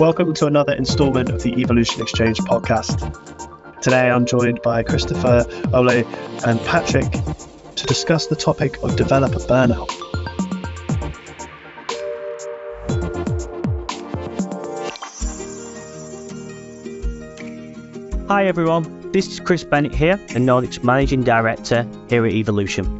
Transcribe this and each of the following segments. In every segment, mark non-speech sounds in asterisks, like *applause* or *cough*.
Welcome to another installment of the Evolution Exchange podcast. Today I'm joined by Kristoffer, Ole, and Patrick to discuss the topic of developer burnout. Hi everyone, this is Chris Bennett here, a Nordics Managing Director here at Evolution.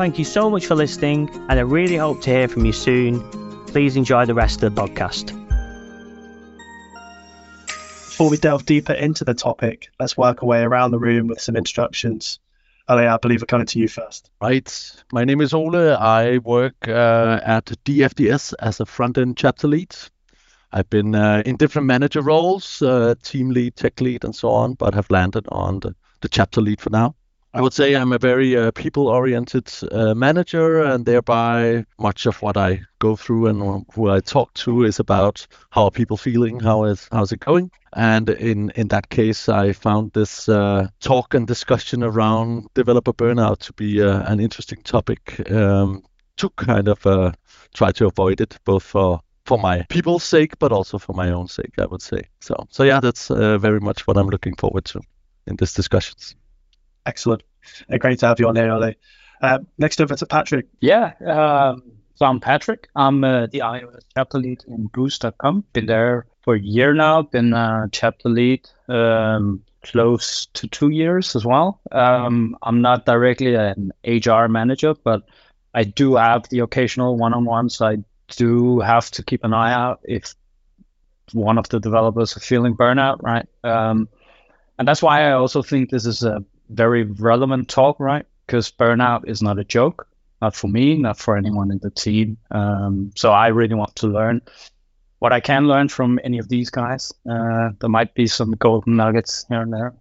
Thank you so much for listening, and I really hope to hear from you soon. Please enjoy the rest of the podcast. Before we delve deeper into the topic, let's work our way around the room with some introductions. Ole, I believe we're coming to you first. Right. My name is Ole. I work uh, at DFDS as a front end chapter lead. I've been uh, in different manager roles, uh, team lead, tech lead, and so on, but have landed on the, the chapter lead for now. I would say I'm a very uh, people-oriented uh, manager, and thereby much of what I go through and who I talk to is about how are people feeling, how is how's it going. And in in that case, I found this uh, talk and discussion around developer burnout to be uh, an interesting topic um, to kind of uh, try to avoid it, both for for my people's sake, but also for my own sake, I would say. So so yeah, that's uh, very much what I'm looking forward to in these discussions. Excellent. Uh, great to have you on here, Ole. Uh, next over to Patrick. Yeah, um, so I'm Patrick. I'm uh, the iOS chapter lead in Boozt.com. Been there for a year now. Been uh, chapter lead um, close to two years as well. Um, I'm not directly an HR manager, but I do have the occasional one-on-ones. I do have to keep an eye out if one of the developers are feeling burnout, right? Um, and that's why I also think this is a very relevant talk, right? Because burnout is not a joke, not for me, not for anyone in the team. Um, so I really want to learn what I can learn from any of these guys. Uh, there might be some golden nuggets here and there.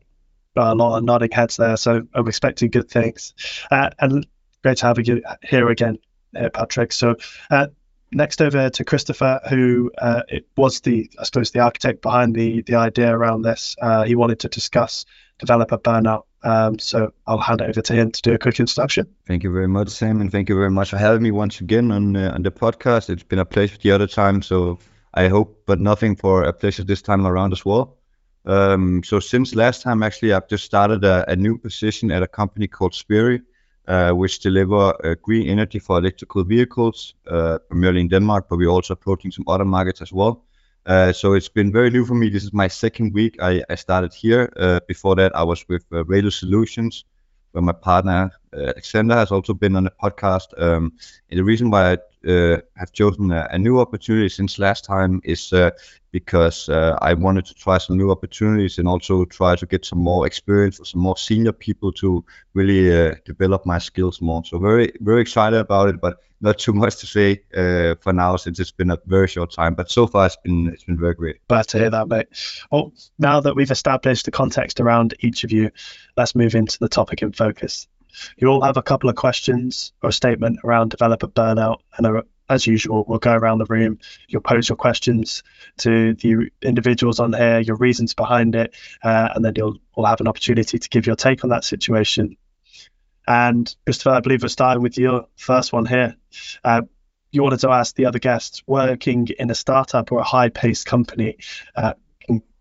a lot of nodding heads there, so I'm expecting good things. Uh, and great to have you here again, uh, Patrick. So uh, next over to Kristoffer, who uh, it was the, I suppose, the architect behind the the idea around this. Uh, he wanted to discuss developer burnout um, so I'll hand over to him to do a quick introduction. Thank you very much, Sam, and thank you very much for having me once again on uh, on the podcast. It's been a pleasure the other time, so I hope, but nothing for a pleasure this time around as well. Um, so since last time, actually, I've just started a, a new position at a company called Spirii, uh, which deliver uh, green energy for electrical vehicles, uh, primarily in Denmark, but we're also approaching some other markets as well. Uh, so it's been very new for me. This is my second week. I, I started here. Uh, before that, I was with uh, Relu Solutions, where my partner uh, Alexander has also been on the podcast. Um, and the reason why I have chosen a, a, new opportunity since last time is uh, because uh, I wanted to try some new opportunities and also try to get some more experience with some more senior people to really uh, develop my skills more. So very very excited about it, but not too much to say uh, for now since it's been a very short time. But so far it's been it's been very great. Glad to hear that, mate. Well, now that we've established the context around each of you, let's move into the topic in focus. You all have a couple of questions or a statement around developer burnout, and as usual, we'll go around the room. You'll pose your questions to the individuals on here, your reasons behind it, uh, and then you'll all have an opportunity to give your take on that situation. And Kristoffer, I believe we're starting with your first one here. Uh, you wanted to ask the other guests working in a startup or a high paced company uh,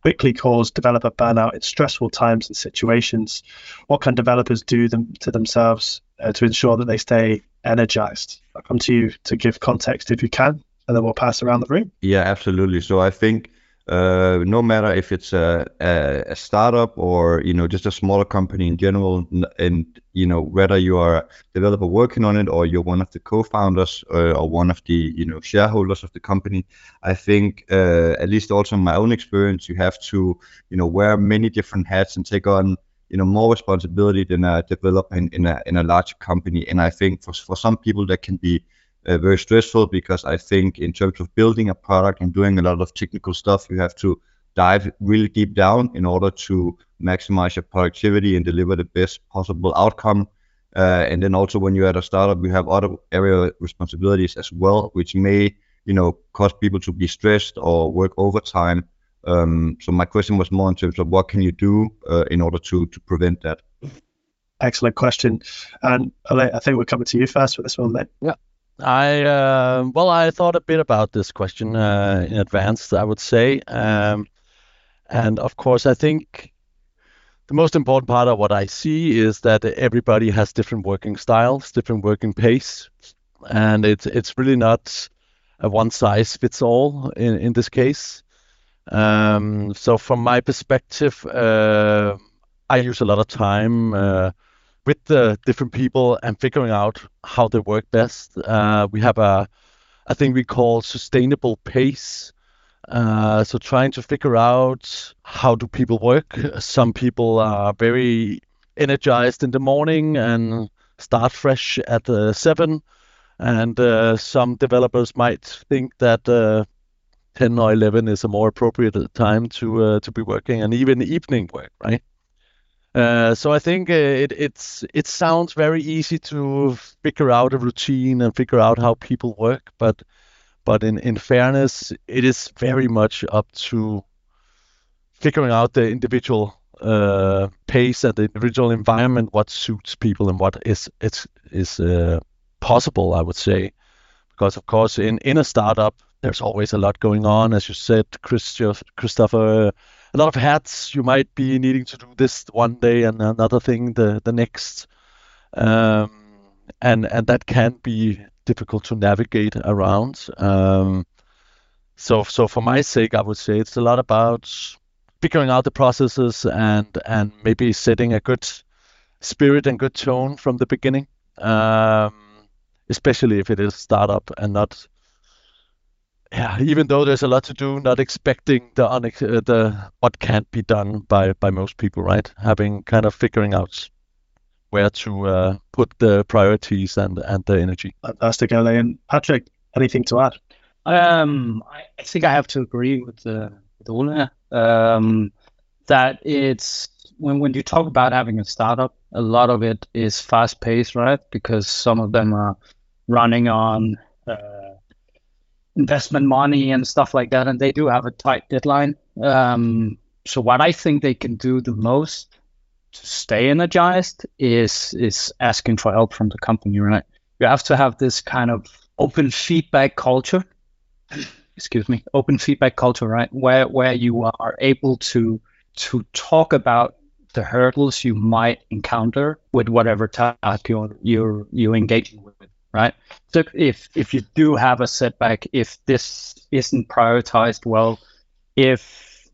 quickly cause developer burnout in stressful times and situations. What can developers do them to themselves uh, to ensure that they stay energized? I'll come to you to give context if you can, and then we'll pass around the room. Yeah, absolutely. So I think uh, no matter if it's a, a, a, startup or you know just a smaller company in general, and you know whether you are a developer working on it or you're one of the co-founders uh, or one of the you know shareholders of the company, I think uh, at least also in my own experience, you have to you know wear many different hats and take on you know more responsibility than a developer in, in a in a large company. And I think for for some people that can be uh, very stressful because I think in terms of building a product and doing a lot of technical stuff, you have to dive really deep down in order to maximize your productivity and deliver the best possible outcome. Uh, and then also when you're at a startup, you have other area responsibilities as well, which may you know cause people to be stressed or work overtime. Um, so my question was more in terms of what can you do uh, in order to to prevent that. Excellent question, and I think we're coming to you first for this one, mate. Yeah. I uh, well, I thought a bit about this question uh, in advance. I would say, um, and of course, I think the most important part of what I see is that everybody has different working styles, different working pace, and it's it's really not a one size fits all in in this case. Um, so from my perspective, uh, I use a lot of time uh, with the different people and figuring out how they work best. Uh, we have a a thing we call sustainable pace uh, so trying to figure out how do people work. Some people are very energized in the morning and start fresh at uh, seven, and uh, some developers might think that uh, 10 or 11 is a more appropriate time to uh, to be working, and even evening work, right? Uh, so I think it it's it sounds very easy to figure out a routine and figure out how people work, but but in, in fairness, it is very much up to figuring out the individual uh, pace and the individual environment, what suits people and what is is is uh, possible. I would say, because of course, in in a startup, there's always a lot going on, as you said, Kristoffer. A lot of hats. You might be needing to do this one day and another thing the the next, um, and and that can be difficult to navigate around. Um, so, so for my sake, I would say it's a lot about figuring out the processes and and maybe setting a good spirit and good tone from the beginning, um, especially if it is startup and not. Yeah, even though there's a lot to do, not expecting the unex- uh, the what can't be done by by most people, right? Having kind of figuring out where to uh, put the priorities and and the energy. Fantastic, Ole. And Patrick, anything to add? Um, I think I have to agree with uh, with Ole um, that it's when when you talk about having a startup, a lot of it is fast paced, right? Because some of them are running on uh, investment money and stuff like that, and they do have a tight deadline. Um, so what I think they can do the most to stay energized is is asking for help from the company, right? You have to have this kind of open feedback culture. Excuse me, open feedback culture, right? Where where you are able to to talk about the hurdles you might encounter with whatever task you're you're you're engaging with, right? So if if you do have a setback, if this isn't prioritized well, if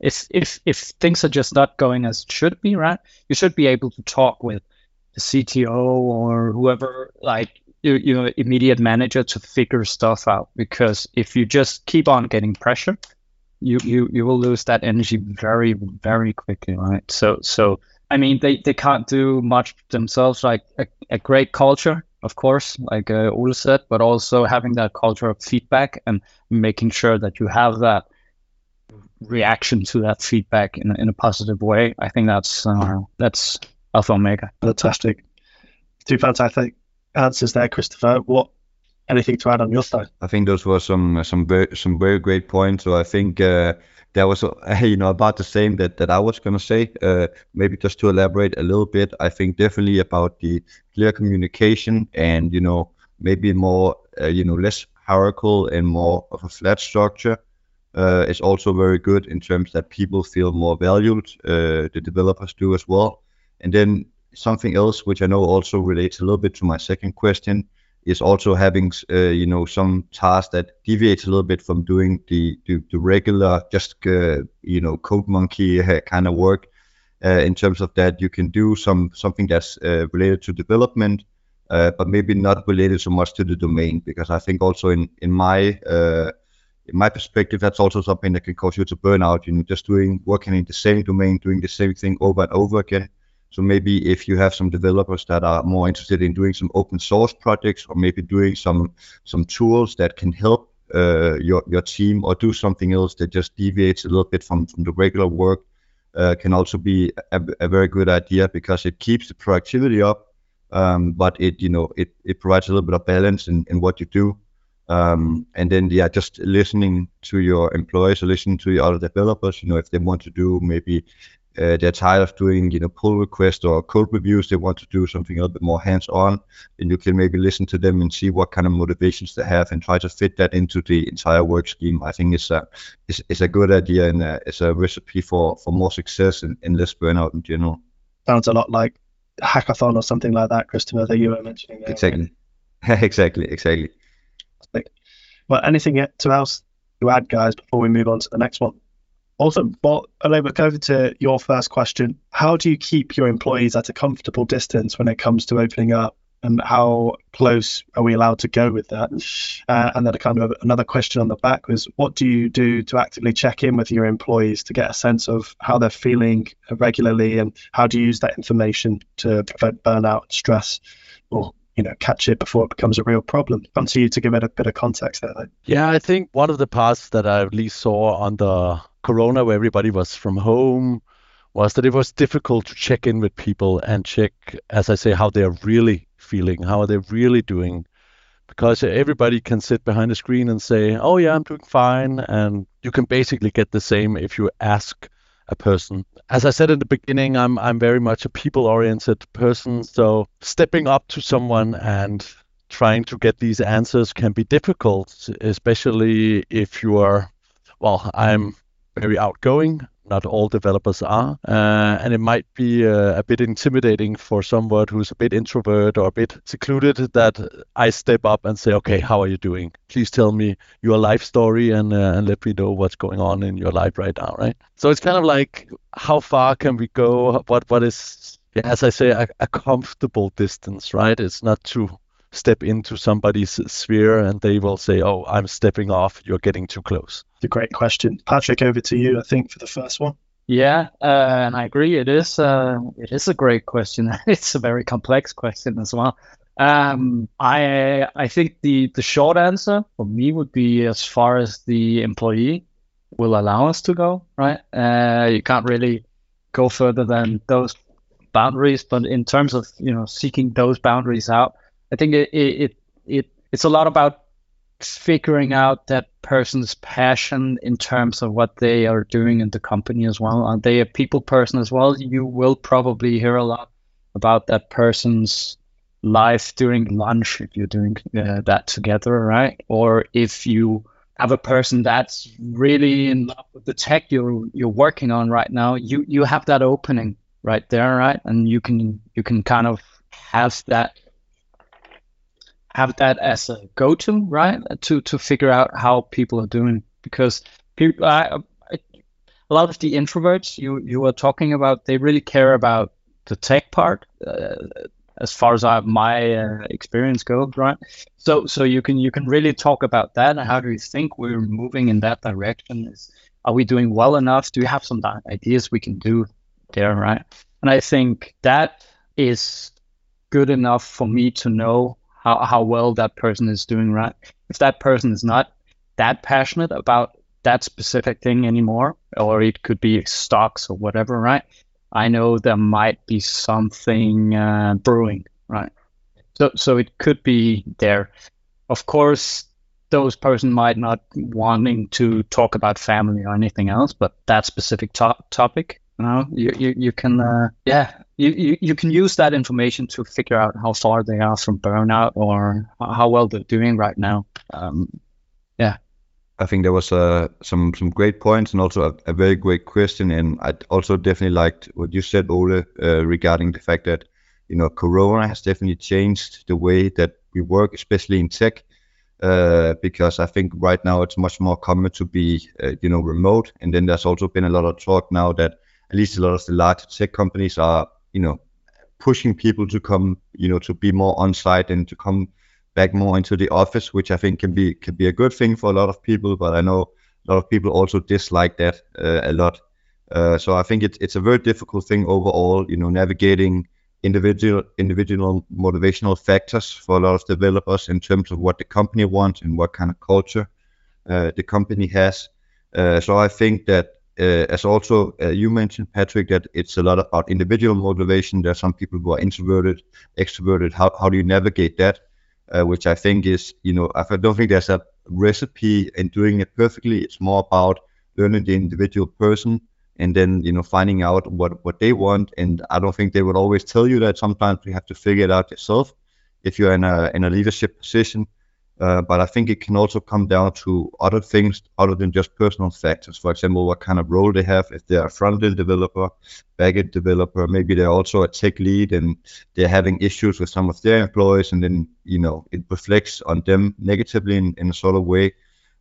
if if if things are just not going as it should be, right? You should be able to talk with the CTO or whoever, like your, your immediate manager, to figure stuff out. Because if you just keep on getting pressure, you you you will lose that energy very very quickly, right? So so I mean they they can't do much themselves. Like a, a great culture, of course, like uh, Ole said, but also having that culture of feedback and making sure that you have that reaction to that feedback in, in a positive way. I think that's uh, that's alpha omega. Fantastic. Two fantastic answers there, Kristoffer. What anything to add on your side? I think those were some some very some very great points. So I think uh, that was uh, *laughs* you know about the same that that I was going to say. Uh, maybe just to elaborate a little bit, I think definitely about the clear communication and you know maybe more uh, you know less hierarchical and more of a flat structure uh, is also very good in terms that people feel more valued. Uh, the developers do as well. And then something else, which I know also relates a little bit to my second question, is also having uh, you know some tasks that deviates a little bit from doing the the, the regular just uh, you know code monkey uh, kind of work. Uh, in terms of that, you can do some something that's related to development, but maybe not related so much to the domain. Because I think also in in my in my perspective, that's also something that can cause you to burn out. You know, just doing working in the same domain, doing the same thing over and over again. So maybe if you have some developers that are more interested in doing some open source projects or maybe doing some some tools that can help uh, your your team or do something else that just deviates a little bit from, from the regular work uh, can also be a, a, very good idea because it keeps the productivity up, um, but it you know it, it provides a little bit of balance in, in what you do. Um, and then yeah, just listening to your employees or listening to your other developers, you know, if they want to do maybe uh, they're tired of doing you know pull requests or code reviews. They want to do something a little bit more hands-on. And you can maybe listen to them and see what kind of motivations they have and try to fit that into the entire work scheme. I think it's a it's, it's a good idea and uh, it's a recipe for for more success and, and less burnout in general. Sounds a lot like hackathon or something like that kristoffer that you were mentioning there, exactly. Right? *laughs* exactly. Exactly well anything else to add guys before we move on to the next one Awesome. Well, Oleba, over to your first question. How do you keep your employees at a comfortable distance when it comes to opening up? And how close are we allowed to go with that? Uh, and then kind of another question on the back was, what do you do to actively check in with your employees to get a sense of how they're feeling regularly, and how do you use that information to prevent burnout, stress, or you know catch it before it becomes a real problem? Come to you to give it a bit of context there. Yeah, I think one of the parts that I at least saw on the Corona, where everybody was from home, was that it was difficult to check in with people and check, as I say, how they're really feeling, how are they really doing. Because everybody can sit behind a screen and say, oh, yeah, I'm doing fine. And you can basically get the same if you ask a person. As I said in the beginning, I'm, I'm very much a people oriented person. So stepping up to someone and trying to get these answers can be difficult, especially if you are, well, I'm very outgoing. Not all developers are, uh, and it might be uh, a bit intimidating for someone who's a bit introvert or a bit secluded. That I step up and say, "Okay, how are you doing? Please tell me your life story and uh, and let me know what's going on in your life right now." Right. So it's kind of like, how far can we go? What what is as I say, a, a comfortable distance, right? It's not too step into somebody's sphere and they will say, "Oh, I'm stepping off. You're getting too close." The great question, Patrick. Over to you. I think for the first one. Yeah, uh, and I agree. It is uh, it is a great question. *laughs* it's a very complex question as well. Um, I I think the the short answer for me would be as far as the employee will allow us to go. Right, uh, you can't really go further than those boundaries. But in terms of you know seeking those boundaries out, I think it, it, it it's a lot about figuring out that person's passion in terms of what they are doing in the company as well. Are they a people person as well? You will probably hear a lot about that person's life during lunch if you're doing uh, that together, right? Or if you have a person that's really in love with the tech you're you're working on right now, you you have that opening right there, right? And you can you can kind of have that have that as a go-to, right? To to figure out how people are doing because people, I, I, a lot of the introverts you you were talking about, they really care about the tech part. Uh, as far as I, my uh, experience goes, right? So so you can you can really talk about that. How do you think we're moving in that direction? Is are we doing well enough? Do you have some ideas we can do there, right? And I think that is good enough for me to know how, how well that person is doing right. If that person is not that passionate about that specific thing anymore, or it could be stocks or whatever, right? I know there might be something uh, brewing, right? So, so it could be there. Of course, those person might not wanting to talk about family or anything else, but that specific to- topic you know, you you, you can uh, yeah, you, you you can use that information to figure out how far they are from burnout or how well they're doing right now. Um, yeah. I think there was uh, some some great points and also a, a, very great question. And I also definitely liked what you said, Ole, uh, regarding the fact that you know Corona has definitely changed the way that we work, especially in tech. Uh, because I think right now it's much more common to be, uh, you know, remote. And then there's also been a lot of talk now that at least a lot of the large tech companies are, you know, pushing people to come, you know, to be more on site and to come back more into the office, which I think can be can be a good thing for a lot of people. But I know a lot of people also dislike that uh, a lot. Uh, so I think it's it's a very difficult thing overall. You know, navigating individual individual motivational factors for a lot of developers in terms of what the company wants and what kind of culture uh, the company has. Uh, so I think that uh, as also uh, you mentioned, Patrick, that it's a lot about individual motivation. There are some people who are introverted, extroverted. How how do you navigate that? Uh, which I think is, you know, I don't think there's a recipe in doing it perfectly. It's more about learning the individual person and then you know finding out what what they want and i don't think they would always tell you that sometimes you have to figure it out yourself if you're in a in a leadership position uh, but i think it can also come down to other things other than just personal factors. For example what kind of role they have if they're a front-end developer back-end developer maybe they're also a tech lead and they're having issues with some of their employees and then you know it reflects on them negatively in, in a sort of way.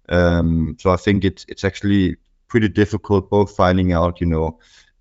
Um, so i think it's it's actually pretty difficult both finding out you know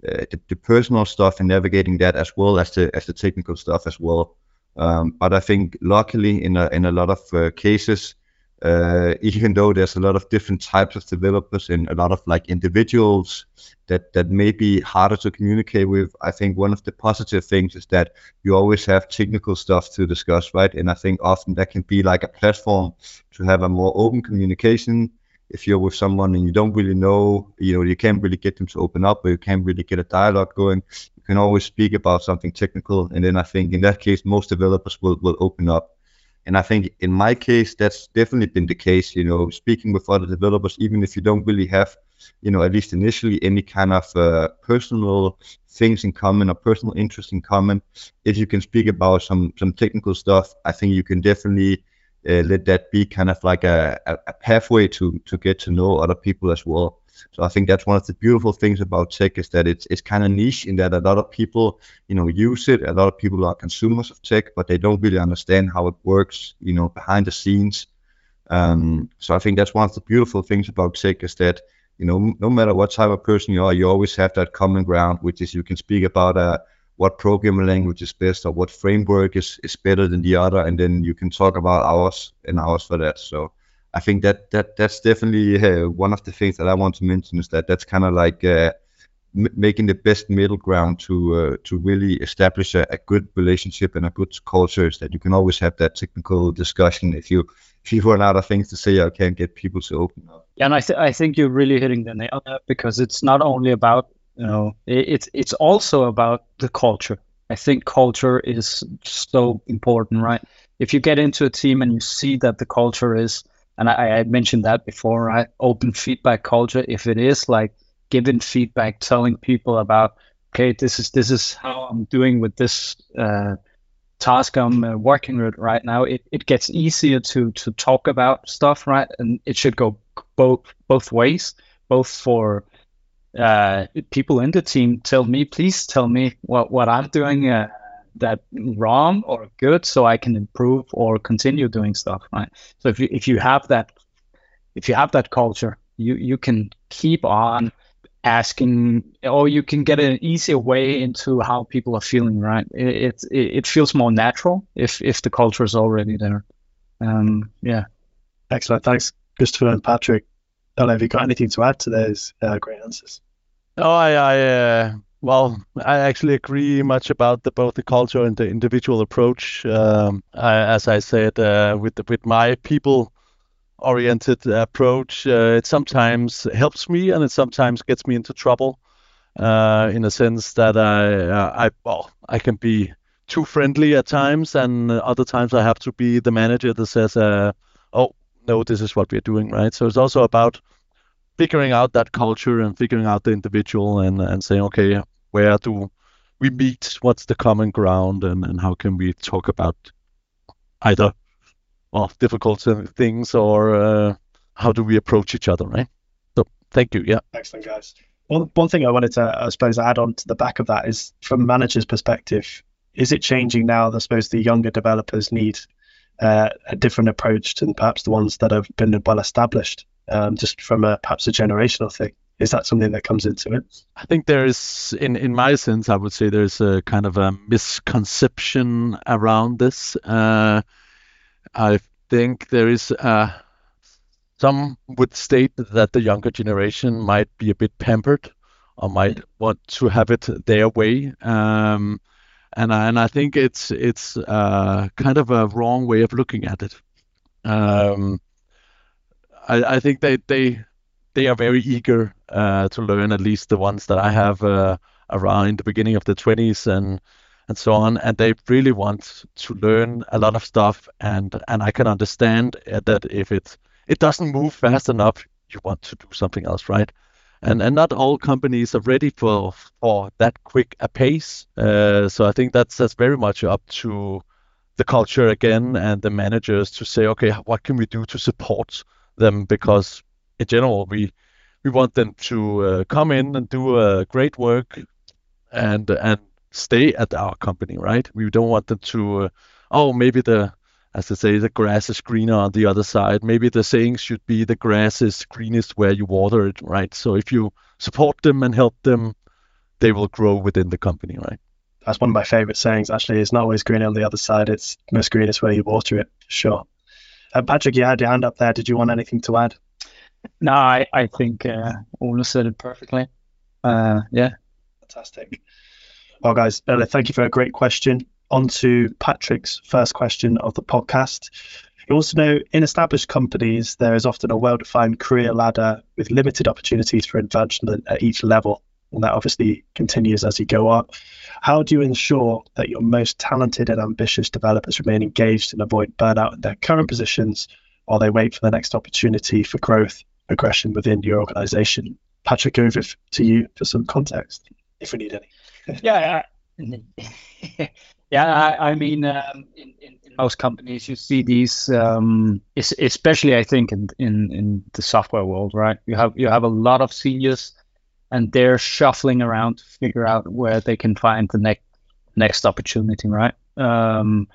uh, the, the, personal stuff and navigating that as well as the as the technical stuff as well um, but I think luckily in a, in a lot of uh, cases uh, even though there's a lot of different types of developers and a lot of like individuals that that may be harder to communicate with i think one of the positive things is that you always have technical stuff to discuss right? And i think often that can be like a platform to have a more open communication. If you're with someone and you don't really know, you know, you can't really get them to open up or you can't really get a dialogue going, can always speak about something technical. And then I think in that case, most developers will, will open up. And I think in my case, that's definitely been the case, you know, speaking with other developers, even if you don't really have, you know, at least initially any kind of uh, personal things in common or personal interest in common, if you can speak about some, some technical stuff, I think you can definitely uh, let that be kind of like a, a pathway to to get to know other people as well. So I think that's one of the beautiful things about tech is that it's it's kind of niche in that a lot of people you know use it. A lot of people are consumers of tech, but they don't really understand how it works, you know, behind the scenes. Um, so I think that's one of the beautiful things about tech is that you know no matter what type of person you are, you always have that common ground, which is you can speak about a what programming language is best or what framework is, is better than the other and then you can talk about hours and hours for that. So i think that that that's definitely uh, one of the things that i want to mention is that that's kind of like uh, m- making the best middle ground to uh, to really establish a, a, good relationship and a good culture is that you can always have that technical discussion if you if you run out of things to say or can't get people to open up. Yeah and i, th- I think you're really hitting the nail that because it's not only about you know. It's it's also about the culture. I think culture is so important right? If you get into a team and you see that the culture is and i, I mentioned that before right? Open feedback culture. If it is like giving feedback telling people about okay this is this is how i'm doing with this uh, task i'm uh, working with right now it, it gets easier to to talk about stuff right? And it should go both both ways both for uh, people in the team tell me, please tell me what, what I'm doing uh, that wrong or good so I can improve or continue doing stuff, right? So if you, if you have that, if you have that culture, you, you can keep on asking or you can get an easier way into how people are feeling right? It, it, it feels more natural if if the culture is already there. Um yeah. Excellent. Thanks kristoffer and patrick don't know if you've got anything to add to those uh, great answers. No, I, I uh, well, I actually agree much about the, both the culture and the individual approach. Um, I, as I said, uh, with the, with my people oriented approach, uh, it sometimes helps me and it sometimes gets me into trouble. Uh, in a sense that I, I, well, I can be too friendly at times, and other times I have to be the manager that says, uh, "Oh, no, this is what we're doing, right?" So it's also about figuring out that culture and figuring out the individual and, and saying, okay, where do we meet? What's the common ground? And, and how can we talk about either well difficult things or uh, how do we approach each other, right? So thank you. Yeah. Excellent, guys. One, one thing I wanted to, I suppose, add on to the back of that is from manager's perspective, is it changing now? That I suppose the younger developers need uh, a different approach than perhaps the ones that have been well established um, just from a perhaps a generational thing? Is that something that comes into it? I think there's, in in my sense, I would say there's a kind of a misconception around this. Uh, I think there is uh, some would state that the younger generation might be a bit pampered or might want to have it their way. Um, and I, and I think it's it's uh, kind of a wrong way of looking at it. Um, I, I think they they they are very eager uh, to learn. At least the ones that I have uh, around the beginning of the 20s and and so on, and they really want to learn a lot of stuff. And and I can understand that if it it doesn't move fast enough, you want to do something else, right? and and not all companies are ready for for that quick a pace. Uh, so I think that's that's very much up to the culture again and the managers to say, okay, what can we do to support them? Because in general, we we want them to uh, come in and do uh, great work and and stay at our company, right? We don't want them to, uh, oh, maybe the as they say, the grass is greener on the other side. Maybe the saying should be the grass is greenest where you water it, right? So if you support them and help them, they will grow within the company, right? That's one of my favorite sayings, actually. It's not always green on the other side, it's most greenest where you water it, sure. Uh, Patrick, you had your hand up there. Did you want anything to add? No, I, I think uh, said it perfectly. Uh, yeah. Fantastic. Well, guys, thank you for a great question on to Patrick's first question of the podcast. You also know in established companies, there is often a well defined career ladder with limited opportunities for advancement at each level. And that obviously continues as you go up. How do you ensure that your most talented and ambitious developers remain engaged and avoid burnout in their current positions while they wait for the next opportunity for growth, progression within your organization? Patrick, over to you for some context, if we need any. *laughs* yeah. *laughs* Yeah, I, I mean, um, in, in, in, most companies, you see these, um, especially I think in, in, in the software world, right? You have you have a lot of seniors, and they're shuffling around to figure out where they can find the next next opportunity, right? Um,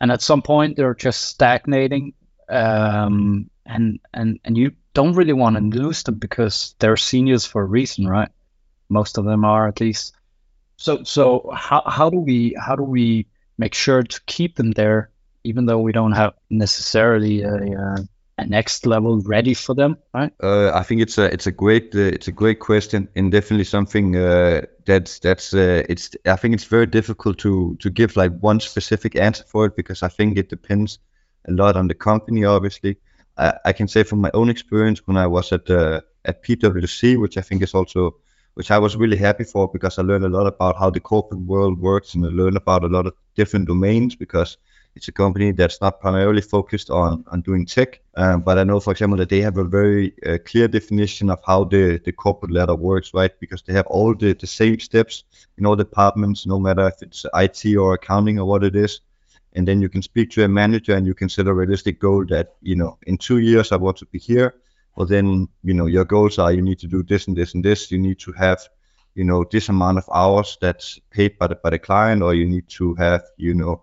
and at some point, they're just stagnating, um, and and and you don't really want to lose them because they're seniors for a reason, right? Most of them are at least. So so how how do we how do we make sure to keep them there, even though we don't have necessarily a, a, a next level ready for them, right? Uh, I think it's a it's a great uh, it's a great question and definitely something uh, that's that's uh, it's I think it's very difficult to to give like one specific answer for it because I think it depends a lot on the company. Obviously, I, I can say from my own experience when I was at uh, at PwC, which I think is also which I was really happy for because I learned a lot about how the corporate world works and I learned about a lot of different domains because it's a company that's not primarily focused on, on doing tech. Um, but I know, for example, that they have a very uh, clear definition of how the, the corporate ladder works, right? Because they have all the, the same steps in all departments, no matter if it's IT or accounting or what it is. And then you can speak to a manager and you can set a realistic goal that, you know, in two years I want to be here well then you know your goals are you need to do this and this and this you need to have you know this amount of hours that's paid by the by the client or you need to have you know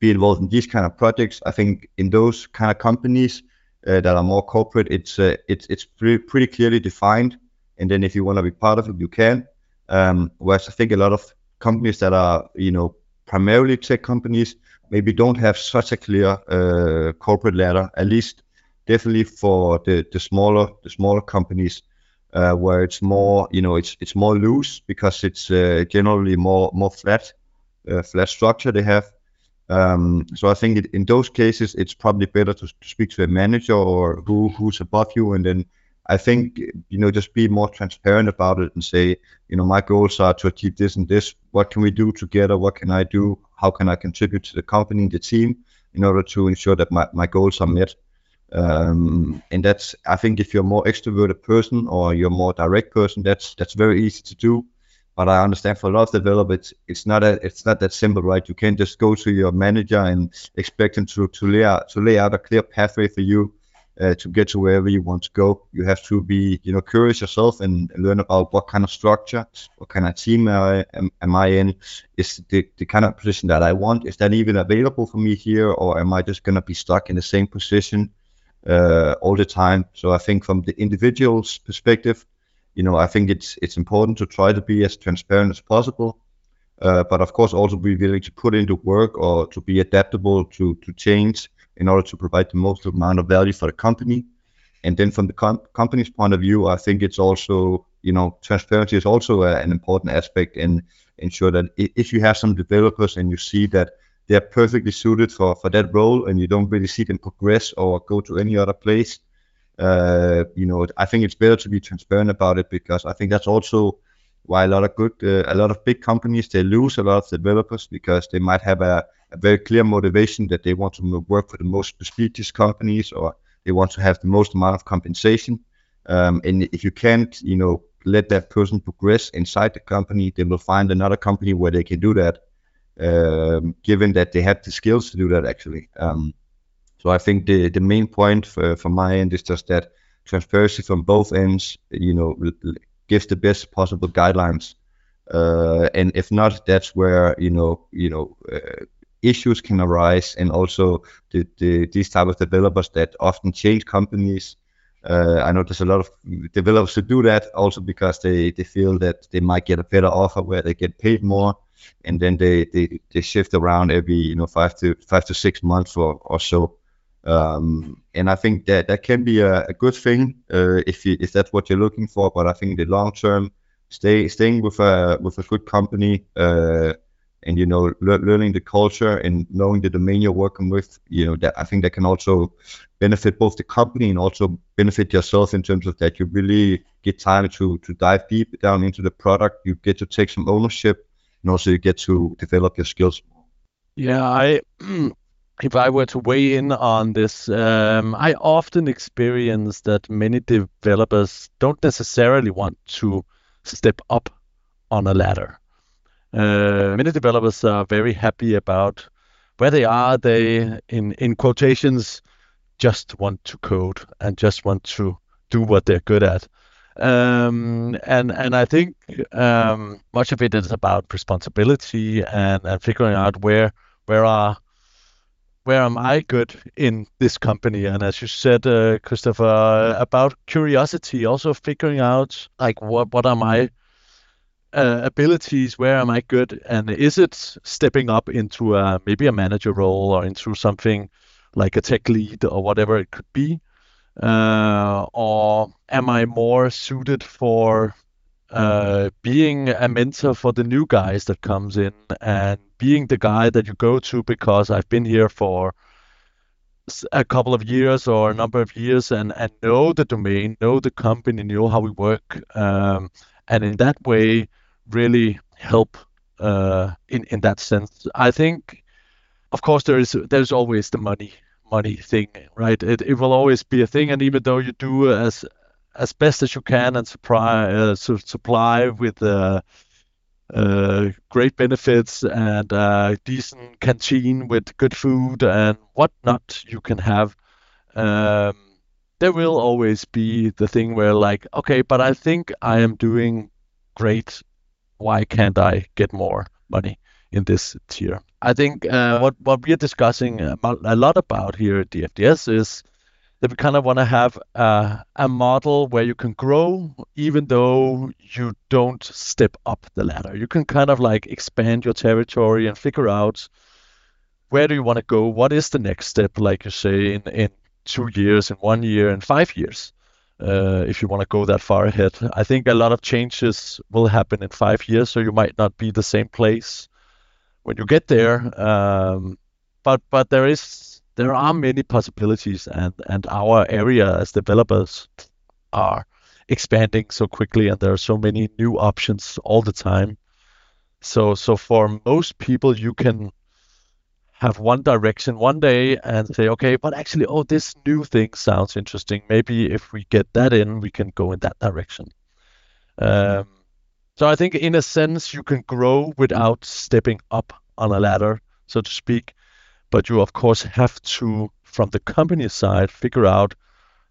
be involved in these kind of projects. I think in those kind of companies uh, that are more corporate it's uh, it's it's pretty, pretty clearly defined. And then if you want to be part of it you can. Um, whereas i think a lot of companies that are you know primarily tech companies maybe don't have such a clear uh, corporate ladder at least definitely for the, the smaller the smaller companies uh, where it's more you know it's it's more loose because it's uh, generally more more flat uh, flat structure they have. Um, so I think it, in those cases it's probably better to, to, speak to a manager or who who's above you, and then I think you know just be more transparent about it and say you know my goals are to achieve this and this. What can we do together? What can I do? How can I contribute to the company, the team, in order to ensure that my, my goals are met? Um, and that's I think if you're a more extroverted person or you're a more direct person, that's that's very easy to do. But I understand for a lot of developers, it's not a, it's not that simple, right? You can't just go to your manager and expect him to to lay out to lay out a clear pathway for you uh, to get to wherever you want to go. You have to be you know curious yourself and learn about what kind of structure, what kind of team am, I, am, am I in? Is the, the kind of position that I want is that even available for me here, or am I just gonna be stuck in the same position? uh, all the time. So I think from the individual's perspective, you know, I think it's it's important to try to be as transparent as possible, uh, but of course also be willing to put into work or to be adaptable to to change in order to provide the most amount of value for the company. And then from the com- company's point of view, I think it's also you know, transparency is also a, an important aspect and ensure that if you have some developers and you see that they're perfectly suited for, for that role and you don't really see them progress or go to any other place, uh, you know, I think it's better to be transparent about it because I think that's also why a lot of good, uh, a lot of big companies they lose a lot of developers because they might have a, a very clear motivation that they want to work for the most prestigious companies or they want to have the most amount of compensation. Um, and if you can't, you know, let that person progress inside the company, they will find another company where they can do that, um, given that they have the skills to do that actually. Um, so I think the, the main point for, for my end is just that transparency from both ends, you know, gives the best possible guidelines. Uh, and if not, that's where you know, you know, uh, issues can arise, and also the, the, these type of developers that often change companies uh, I know there's a lot of developers who do that also because they, they feel that they might get a better offer where they get paid more, and then they, they, they shift around every you know five to five to six months or, or so. Um, and I think that that can be a, a good thing uh, if you, if that's what you're looking for. But I think the long term, stay staying with a with a good company uh, and you know le- learning the culture and knowing the domain you're working with you know that i think that can also benefit both the company and also benefit yourself in terms of that you really get time to to dive deep down into the product you get to take some ownership and also you get to develop your skills yeah i *clears throat* if i were to weigh in on this um, i often experience that many developers don't necessarily want to step up on a ladder uh, many developers are very happy about where they are. They, in in quotations, just want to code and just want to do what they're good at. Um, and and I think um, much of it is about responsibility and, and figuring out where where are where am I good in this company? And as you said, uh, Kristoffer, about curiosity, also figuring out like what what are my uh, abilities where am i good? And is it stepping up into a, maybe a manager role or into something like a tech lead or whatever it could be? Uh, or am i more suited for uh, being a mentor for the new guys that comes in and being the guy that you go to because i've been here for a couple of years or a number of years and, and know the domain know the company know how we work um, and in that way really help uh, in in that sense. I think, of course, there is there's always the money money thing, right? It it will always be a thing, and even though you do as as best as you can and supply uh, su- supply with uh, uh, great benefits and uh, decent canteen with good food and whatnot you can have. Um, there will always be the thing where like, okay, but I think I am doing great why can't I get more money in this tier? I think uh, what what we are discussing a lot about here at DFDS is that we kind of want to have uh, a model where you can grow even though you don't step up the ladder. You can kind of like expand your territory and figure out where do you want to go? What is the next step, like you say, in, in two years, in one year, in five years? uh, if you want to go that far ahead. I think a lot of changes will happen in five years, so you might not be the same place when you get there. Um, but but there is there are many possibilities, and and our area as developers are expanding so quickly, and there are so many new options all the time. So so for most people, you can have one direction one day and say, okay, but actually, oh, this new thing sounds interesting. Maybe if we get that in, we can go in that direction. Um, so I think, in a sense, you can grow without stepping up on a ladder, so to speak. But you, of course, have to, from the company side, figure out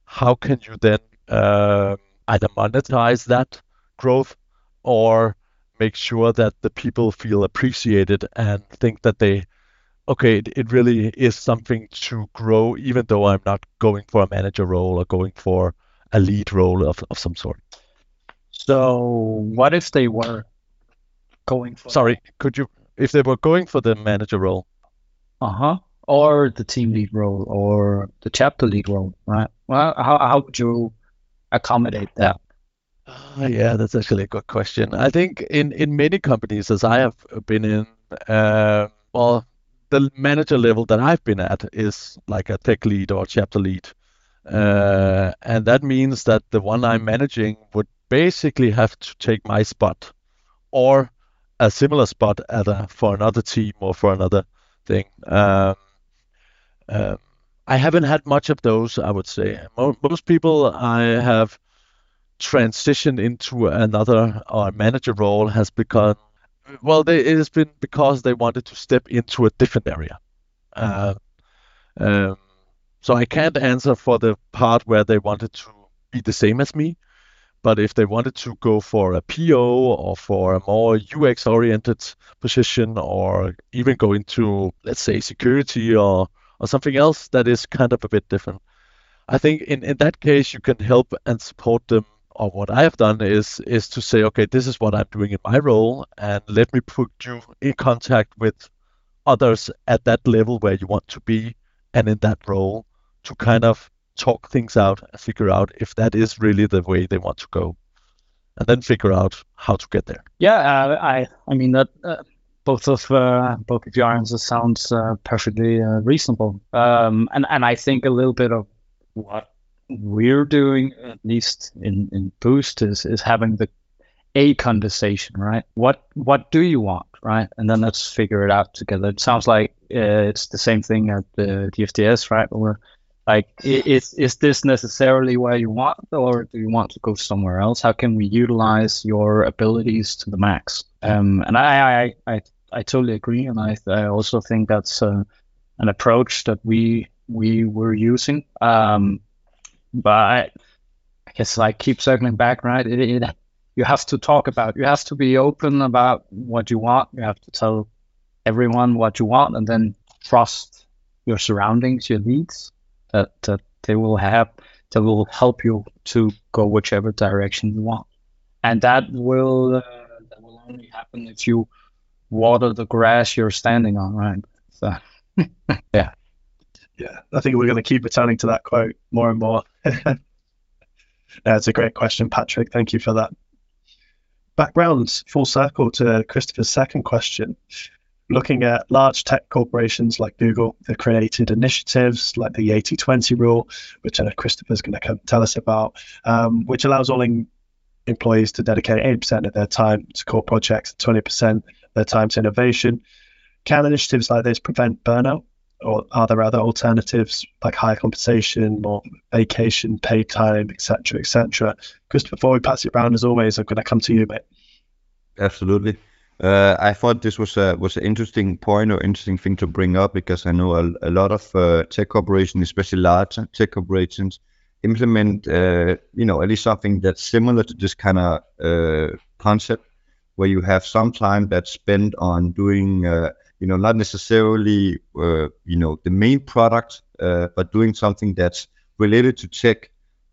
how can you then uh, either monetize that growth or make sure that the people feel appreciated and think that they okay, it, it really is something to grow, even though I'm not going for a manager role or going for a lead role of, of some sort. So, what if they were going for? Sorry, could you, if they were going for the manager role? Uh huh. Or the team lead role or the chapter lead role, right? Well, how, how would you accommodate that? Oh, yeah, that's actually a good question. I think in, in many companies, as I have been in, uh, well, the manager level that I've been at is like a tech lead or chapter lead. Uh, and that means that the one I'm managing would basically have to take my spot or a similar spot at a, for another team or for another thing. Um, um, I haven't had much of those, I would say. Most people I have transitioned into another or manager role has become well, they, it has been because they wanted to step into a different area. Uh, um, so I can't answer for the part where they wanted to be the same as me. But if they wanted to go for a PO or for a more UX oriented position or even go into, let's say, security or, or something else that is kind of a bit different, I think in, in that case, you can help and support them. Or what I have done is is to say, okay, this is what I'm doing in my role, and let me put you in contact with others at that level where you want to be and in that role to kind of talk things out and figure out if that is really the way they want to go, and then figure out how to get there. Yeah, uh, I I mean that uh, both of uh, both of your answers sounds uh, perfectly uh, reasonable, um, and and I think a little bit of what we're doing at least in in Boozt is is having the a conversation, right? What what do you want, right? And then let's figure it out together. It sounds like uh, it's the same thing at the DFDS, right? Or like, *laughs* is is this necessarily where you want, or do you want to go somewhere else? How can we utilize your abilities to the max? Um, and I, I, I, I totally agree, and I, I also think that's uh, an approach that we we were using. Um, but I guess I keep circling back, right? It, it, you have to talk about, you have to be open about what you want. You have to tell everyone what you want, and then trust your surroundings, your leads that, that they will have that will help you to go whichever direction you want. And that will uh, that will only happen if you water the grass you're standing on, right? So *laughs* yeah. Yeah, I think we're going to keep returning to that quote more and more. *laughs* That's a great question, Patrick. Thank you for that. Backgrounds, full circle to Kristoffer's second question looking at large tech corporations like Google, they've created initiatives like the 80 20 rule, which uh, Kristoffer's going to come tell us about, um, which allows all in- employees to dedicate 80% of their time to core projects, 20% their time to innovation. Can initiatives like this prevent burnout? Or are there other alternatives like higher compensation, more vacation, paid time, etc., etc.? Chris, before we pass it around, as always, I'm going to come to you, mate. Absolutely. Uh, I thought this was a was an interesting point or interesting thing to bring up because I know a, a lot of uh, tech corporations, especially large tech corporations, implement uh, you know at least something that's similar to this kind of uh, concept, where you have some time that's spent on doing uh, you know not necessarily uh, you know the main product, but doing something that's related to tech.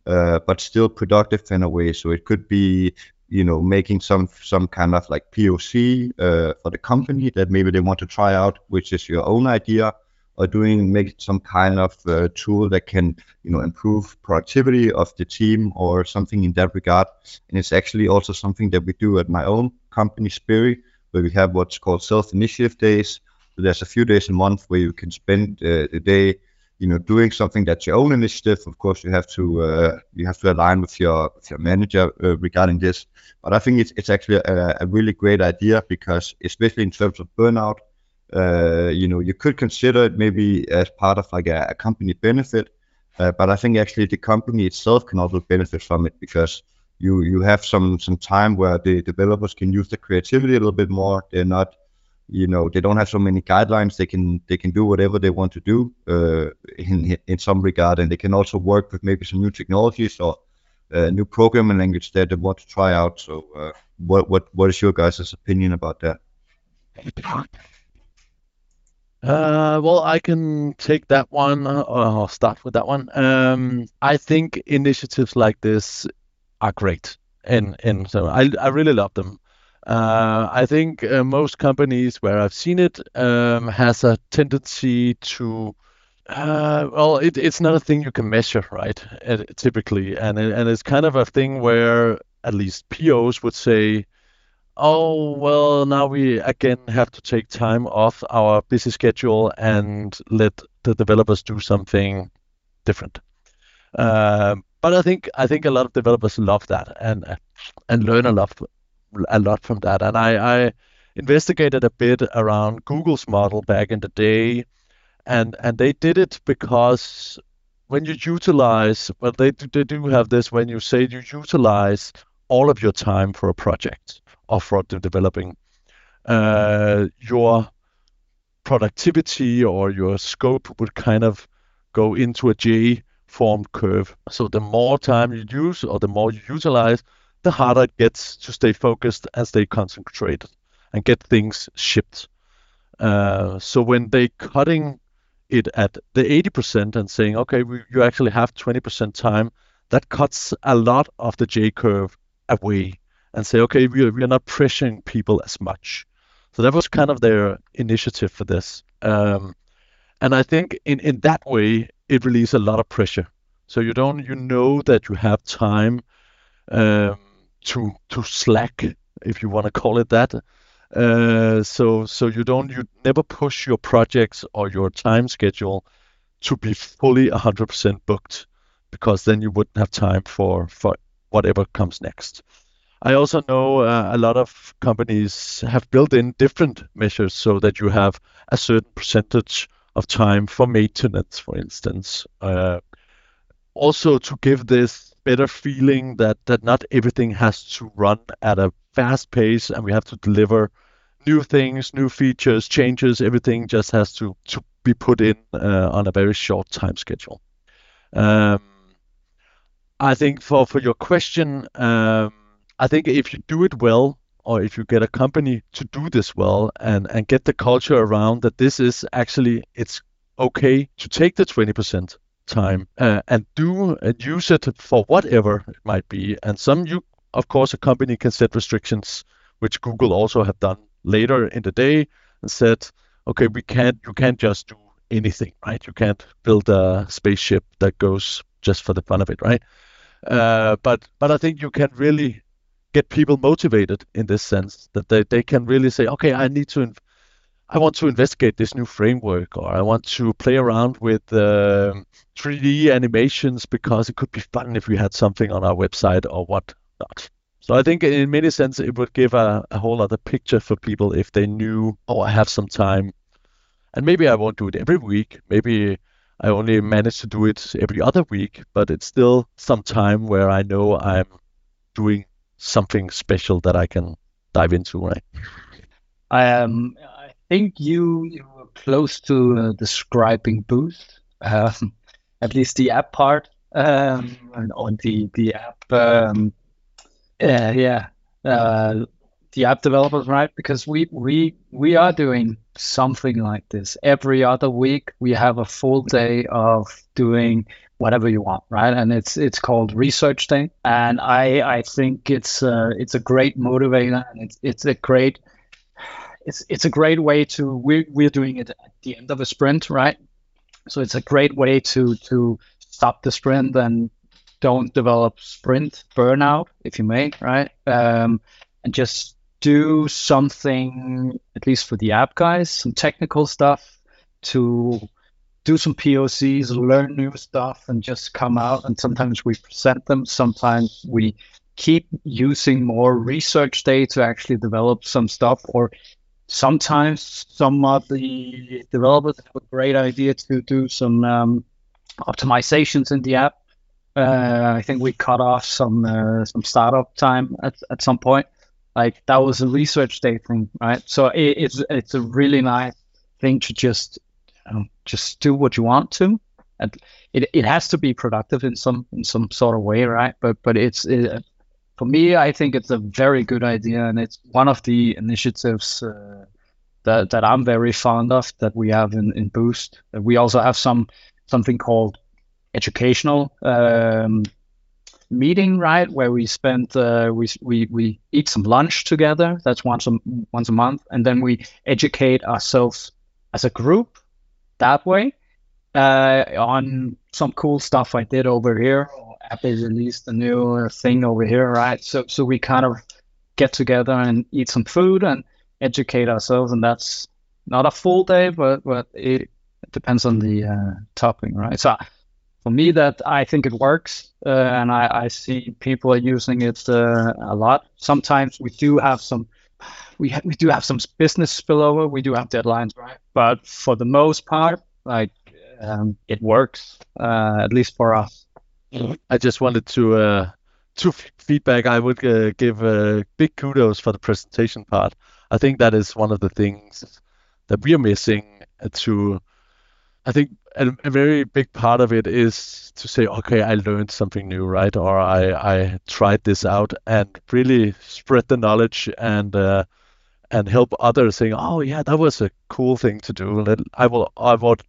Uh, but still productive in a way. So it could be you know making some some kind of like POC uh, for the company that maybe they want to try out, which is your own idea, or doing make some kind of uh, tool that can you know improve productivity of the team or something in that regard. And it's actually also something that we do at my own company, Spirii, where we have what's called self-initiative days. So there's a few days a month where you can spend uh, the day you know doing something that's your own initiative. Of course you have to uh, you have to align with your with your manager uh, regarding this. But i think it's it's actually a, a, really great idea because especially in terms of burnout uh, you know you could consider it maybe as part of like a, a company benefit uh, but i think actually the company itself can also benefit from it because you you have some some time where the developers can use the creativity a little bit more. They're not you know they don't have so many guidelines they can they can do whatever they want to do uh, in in some regard and they can also work with maybe some new technologies or uh, new programming language that they want to try out so uh, what what what is your guys' opinion about that uh, well, I can take that one. Uh, I'll start with that one. Um, I think initiatives like this are great, and and so I I really love them. Uh, I think uh, most companies where I've seen it um, has a tendency to, uh, well, it, it's not a thing you can measure, right? It, typically, and and it's kind of a thing where at least POs would say, oh, well, now we again have to take time off our busy schedule and let the developers do something different. Uh, but I think I think a lot of developers love that and and learn a lot a lot from that. And I, I investigated a bit around Google's model back in the day, and and they did it because when you utilize well they do, they do have this when you say you utilize all of your time for a project or for developing uh, your productivity or your scope would kind of go into a J formed curve. So the more time you use or the more you utilize, the harder it gets to stay focused and stay concentrated and get things shipped. Uh, so when they cutting it at the 80% and saying, okay, we, you actually have 20% time, that cuts a lot of the J curve away and say, okay, we are, we are not pressuring people as much. So that was kind of their initiative for this. Um, and I think in, in that way, it relieves a lot of pressure. So you don't, you know that you have time um, to to slack, if you want to call it that. Uh, so so you don't you never push your projects or your time schedule to be fully 100% booked because then you wouldn't have time for for whatever comes next. I also know uh, a lot of companies have built in different measures so that you have a certain percentage of time for maintenance, for instance. Uh, also to give this better feeling that that not everything has to run at a fast pace and we have to deliver new things, new features, changes. Everything just has to to be put in uh, on a very short time schedule. Um, I think for for your question, um, I think if you do it well, or if you get a company to do this well, and and get the culture around that this is actually it's okay to take the 20% time uh, and do and use it for whatever it might be. And some you, of course, a company can set restrictions, which Google also have done later in the day and said, okay, we can't, you can't just do anything, right? You can't build a spaceship that goes just for the fun of it, right? Uh, but but I think you can really get people motivated in this sense that they, they can really say, okay, I need to I want to investigate this new framework, or I want to play around with uh, 3D animations because it could be fun if we had something on our website or whatnot. So I think in many sense it would give a, a whole other picture for people if they knew, oh, I have some time, and maybe I won't do it every week. Maybe I only manage to do it every other week, but it's still some time where I know I'm doing something special that I can dive into, right? I um think you, you were close to uh, describing Boozt, um, *laughs* at least the app part, um, on the the app. Um, yeah, yeah, uh, the app developers, right? Because we we we are doing something like this every other week. We have a full day of doing whatever you want, right? And it's it's called Research Day, and I I think it's uh, it's a great motivator and it's it's a great it's it's a great way to we're, we're doing it at the end of a sprint right so it's a great way to to stop the sprint and don't develop sprint burnout if you may right um, and just do something at least for the app guys some technical stuff to do some POCs, learn new stuff, and just come out. And sometimes we present them. Sometimes we keep using more research day to actually develop some stuff, or sometimes some of the developers have a great idea to do some um, optimizations in the app. Uh, I think we cut off some uh, some startup time at, at some point. Like that was a research day thing, right? So it, it's it's a really nice thing to just um, just do what you want to. And it, it has to be productive in some in some sort of way, right? But but it's it, for me, I think it's a very good idea, and it's one of the initiatives uh, that that I'm very fond of that we have in, in Boozt. We also have some something called educational um, meeting, right, where we spend uh, we, we we eat some lunch together. That's once a once a month, and then we educate ourselves as a group that way uh, on some cool stuff I did over here Apple released a new thing over here, right? So so we kind of get together and eat some food and educate ourselves, and that's not a full day, but but it depends on the uh, topic, right? So for me, that I think it works, uh, and I, I see people are using it uh, a lot. Sometimes we do have some. We, ha- we do have some business spillover. We do have deadlines, right? But for the most part, like um, it works, uh, at least for us. I just wanted to uh, to f- feedback. I would uh, give uh, big kudos for the presentation part. I think that is one of the things that we are missing to. I think a, a very big part of it is to say, okay, I learned something new, right? Or I, I tried this out and really spread the knowledge and uh, and help others saying, oh yeah, that was a cool thing to do. I will I would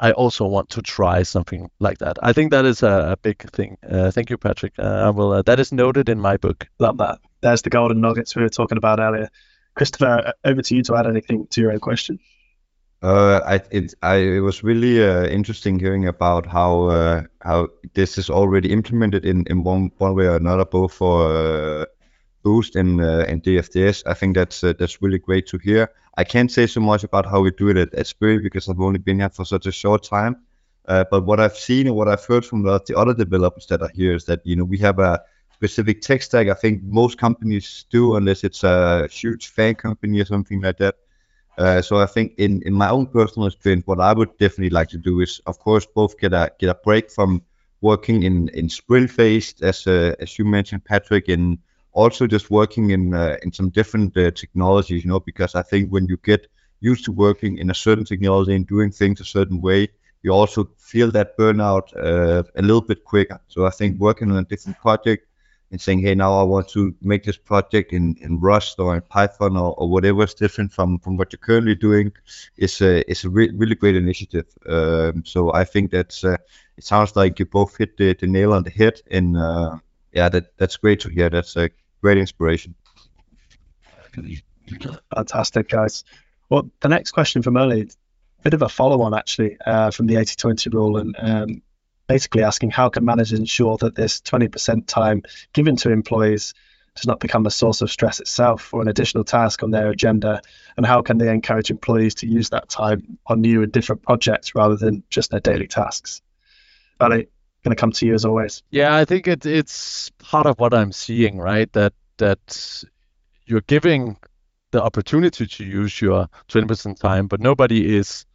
I also want to try something like that. I think that is a, a big thing. Uh, thank you, Patrick. Uh, I will. Uh, that is noted in my book. Love that. There's the golden nuggets we were talking about earlier. Kristoffer, over to you to add anything to your own question. Uh, I it I it was really uh, interesting hearing about how uh, how this is already implemented in, in one one way or another, both for uh, Boozt in uh, and DFDS. I think that's uh, that's really great to hear. I can't say so much about how we do it at, Spirii because I've only been here for such a short time. Uh, but what I've seen and what I've heard from the, the other developers that are here is that you know we have a specific tech stack. I think most companies do, unless it's a huge FAANG company or something like that. Uh, so I think in, in my own personal experience, what I would definitely like to do is, of course, both get a get a break from working in in sprint phase, as uh, as you mentioned, Patrick, and also just working in uh, in some different uh, technologies. You know, because I think when you get used to working in a certain technology and doing things a certain way, you also feel that burnout uh, a little bit quicker. So I think working on a different project and saying, hey, now I want to make this project in, in Rust or in Python or, or whatever is different from, from what you're currently doing is a, is a re- really great initiative. Um, so I think that's, uh, it sounds like you both hit the, the nail on the head. And uh, yeah, that, that's great to hear. That's a great inspiration. Fantastic, guys. Well, the next question from Ole, bit of a follow on actually uh, from the 80 20 rule and um, basically asking how can managers ensure that this 20% time given to employees does not become a source of stress itself or an additional task on their agenda and how can they encourage employees to use that time on new and different projects rather than just their daily tasks Vali, going to come to you as always Yeah, I think it, it's part of what I'm seeing, right? That that you're giving the opportunity to use your 20% time, but nobody is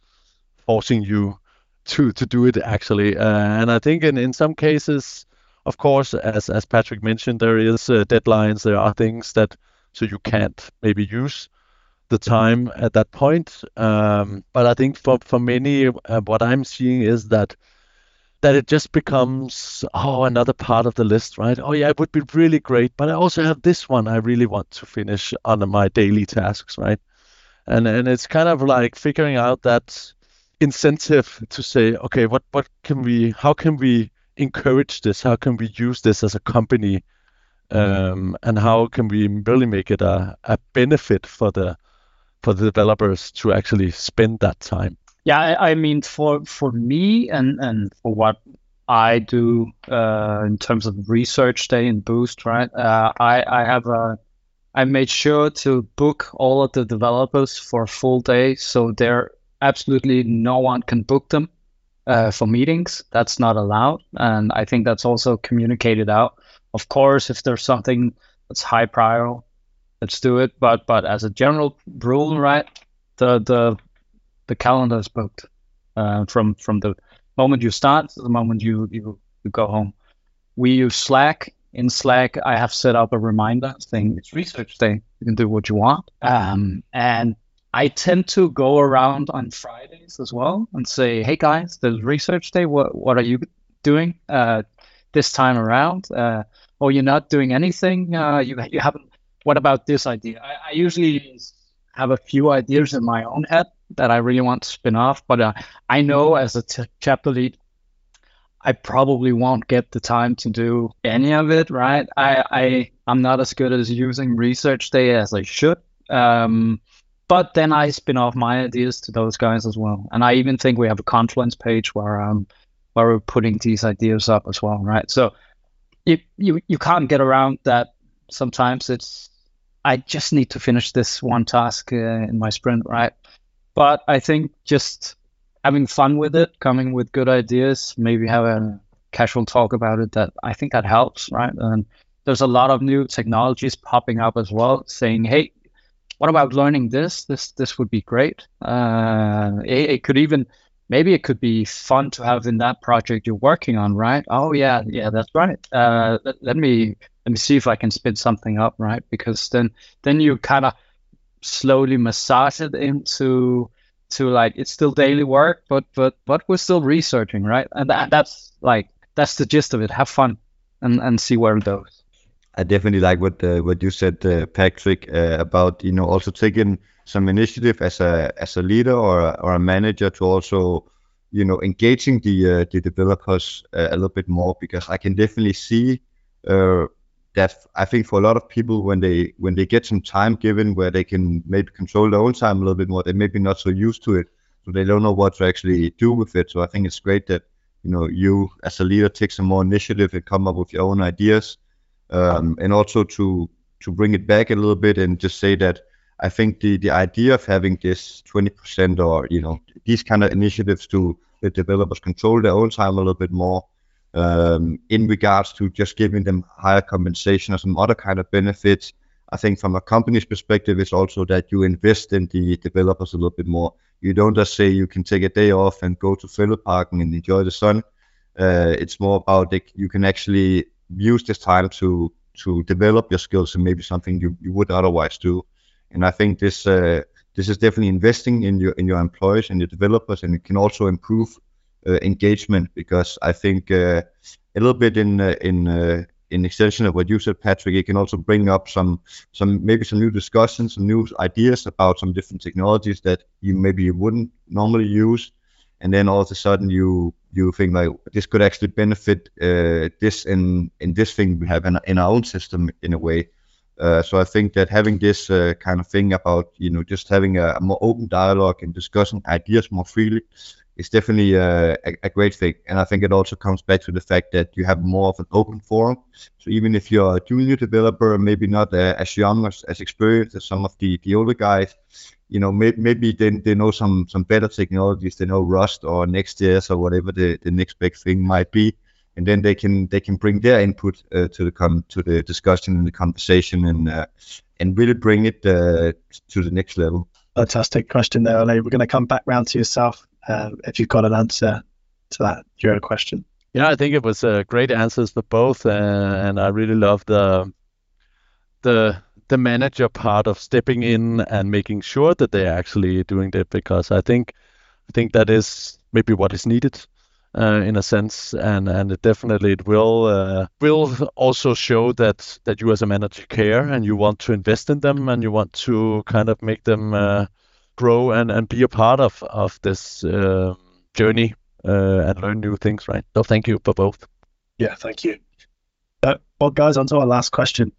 forcing you to to do it actually. Uh, and I think in in some cases, of course, as as Patrick mentioned, there is uh, deadlines. There are things that so you can't maybe use the time at that point. Um, but I think for for many, uh, what I'm seeing is that that it just becomes oh another part of the list right? Oh yeah it would be really great but i also have this one i really want to finish on my daily tasks right? And and it's kind of like figuring out that incentive to say okay what what can we how can we encourage this? How can we use this as a company um, and how can we really make it a, a benefit for the for the developers to actually spend that time yeah, I, I, mean, for for me and and for what I do uh, in terms of research day in Boozt, right? Uh, I I have a I made sure to book all of the developers for a full day, so there absolutely no one can book them uh, for meetings. That's not allowed, and I think that's also communicated out. Of course, if there's something that's high prior, let's do it. But but as a general rule, right? The the the calendar is booked uh, from from the moment you start to the moment you, you you go home. We use Slack. In Slack, I have set up a reminder saying it's research day. You can do what you want. Um, and I tend to go around on Fridays as well and say, "Hey guys, there's research day. What what are you doing uh, this time around? Uh, or you're not doing anything? Uh, you you haven't. What about this idea? I, I usually have a few ideas in my own head that I really want to spin off. But uh, I know as a t- chapter lead, I probably won't get the time to do any of it. Right? I, I I'm not as good as using research day as I should. Um, but then I spin off my ideas to those guys as well. And I even think we have a Confluence page where um, where we're putting these ideas up as well, right? So you you you can't get around that. Sometimes it's I just need to finish this one task uh, in my sprint, right? But I think just having fun with it, coming with good ideas, maybe have a casual talk about it. That I think that helps, right? And there's a lot of new technologies popping up as well, saying, "Hey, what about learning this? This this would be great." Uh, it, it could even maybe it could be fun to have in that project you're working on, right? Oh yeah, yeah, that's right. Uh, let, let me let me see if I can spin something up, right? Because then then you kind of slowly massage it into to like it's still daily work, but but but we're still researching, right? And that, that's like that's the gist of it. Have fun and and see where it goes. I definitely like what uh, what you said, uh, Patrick, uh, about you know also taking some initiative as a as a leader or a, or a manager to also you know engaging the uh, the developers uh, a little bit more because I can definitely see uh, that I think for a lot of people when they when they get some time given where they can maybe control their own time a little bit more, they maybe not so used to it, so they don't know what to actually do with it. So I think it's great that you know you as a leader take some more initiative and come up with your own ideas, um, and also to to bring it back a little bit and just say that I think the the idea of having this 20% or you know these kind of initiatives to the developers control their own time a little bit more um, in regards to just giving them higher compensation or some other kind of benefits. I think from a company's perspective, it's also that you invest in the developers a little bit more. You don't just say you can take a day off and go to Fælledparken and enjoy the sun. Uh, it's more about that you can actually use this time to to develop your skills and maybe something you, you would otherwise do. And I think this uh, this is definitely investing in your in your employees and your developers, and it can also improve engagement because I think uh, a little bit in uh, in uh, in extension of what you said, Patrick, it can also bring up some some maybe some new discussions, some new ideas about some different technologies that you maybe you wouldn't normally use, and then all of a sudden you you think like this could actually benefit uh, this in in this thing we have in, in our own system in a way. Uh, so I think that having this uh, kind of thing about you know just having a, a, more open dialogue and discussing ideas more freely is definitely uh, a, a, great thing. And I think it also comes back to the fact that you have more of an open forum. So even if you're a junior developer, maybe not uh, as young as, as experienced as some of the, the older guys, you know, may, maybe they, they know some some better technologies. They know Rust or Next.js or whatever the, the next big thing might be and then they can they can bring their input uh, to the com- to the discussion and the conversation and uh, and really bring it uh, to the next level. Fantastic question there, Ole. We're going to come back round to yourself um, if you've got an answer to that your question. Yeah, I think it was uh, great answers for both, uh, and I really love the the the manager part of stepping in and making sure that they're actually doing that because I think I think that is maybe what is needed uh, in a sense, and and it definitely it will uh, will also show that that you as a manager care and you want to invest in them and you want to kind of make them uh, grow and and be a part of of this uh, journey uh, and learn new things, right? So thank you for both. Yeah, thank you. Uh, well, guys, on to our last question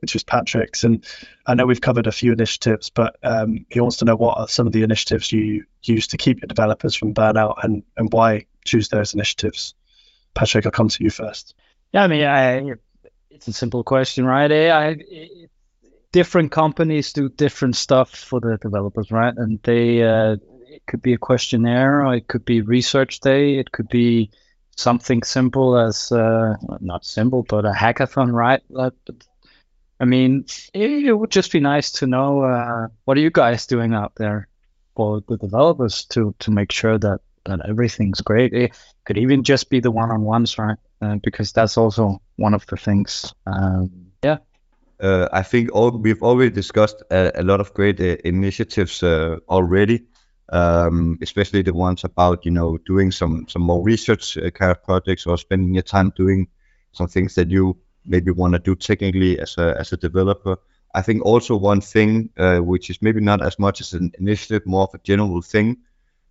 which is Patrick's. And I know we've covered a few initiatives, but um, he wants to know what are some of the initiatives you use to keep your developers from burnout and, and why choose those initiatives? Patrick, I'll come to you first. Yeah, I mean, I, it's a simple question, right? I, different companies do different stuff for the developers, right? And they, uh, it could be a questionnaire, or it could be research day, it could be something simple as uh, not simple, but a hackathon, right? But, I mean, it, it, would just be nice to know uh, what are you guys doing out there for the developers to to make sure that that everything's great. It could even just be the one-on-ones, right? Uh, because that's also one of the things. Um, yeah. Uh, I think all, we've already discussed a, a lot of great uh, initiatives uh, already, um, especially the ones about you know doing some some more research uh, kind of projects or spending your time doing some things that you maybe want to do technically as a as a developer. I think also one thing uh, which is maybe not as much as an initiative, more of a general thing,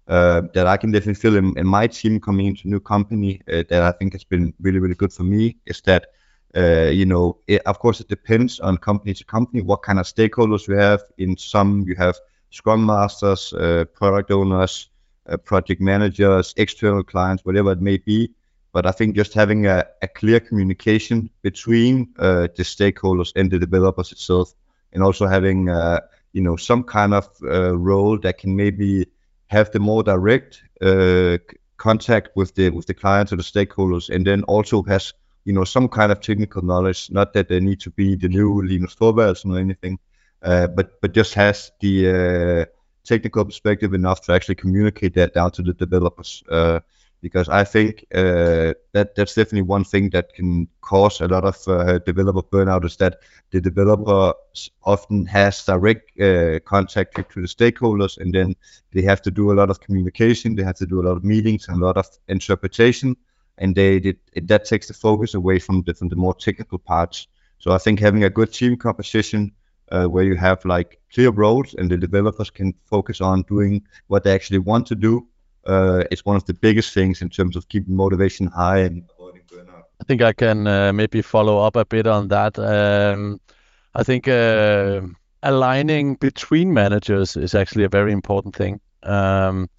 uh, that I can definitely feel in, in, my team coming into a new company that I think has been really, really good for me is that, uh, you know, it, of course, it depends on company to company what kind of stakeholders you have. In some, you have scrum masters, uh, product owners, uh, project managers, external clients, whatever it may be. But I think just having a, a clear communication between uh, the stakeholders and the developers itself, and also having uh, you know some kind of uh, role that can maybe have the more direct contact with the with the clients or the stakeholders, and then also has you know some kind of technical knowledge. Not that they need to be the new Linus Torvalds or anything, uh, but but just has the uh, technical perspective enough to actually communicate that down to the developers. Uh, because I think uh, that that's definitely one thing that can cause a lot of uh, developer burnout is that the developer often has direct uh, contact to the stakeholders, and then they have to do a lot of communication, they have to do a lot of meetings and a lot of interpretation, and they, they that takes the focus away from the from the more technical parts. So I think having a good team composition uh, where you have like clear roles and the developers can focus on doing what they actually want to do uh, is one of the biggest things in terms of keeping motivation high and avoiding burnout. I think I can uh, maybe follow up a bit on that. Um, I think uh, aligning between managers is actually a very important thing, um,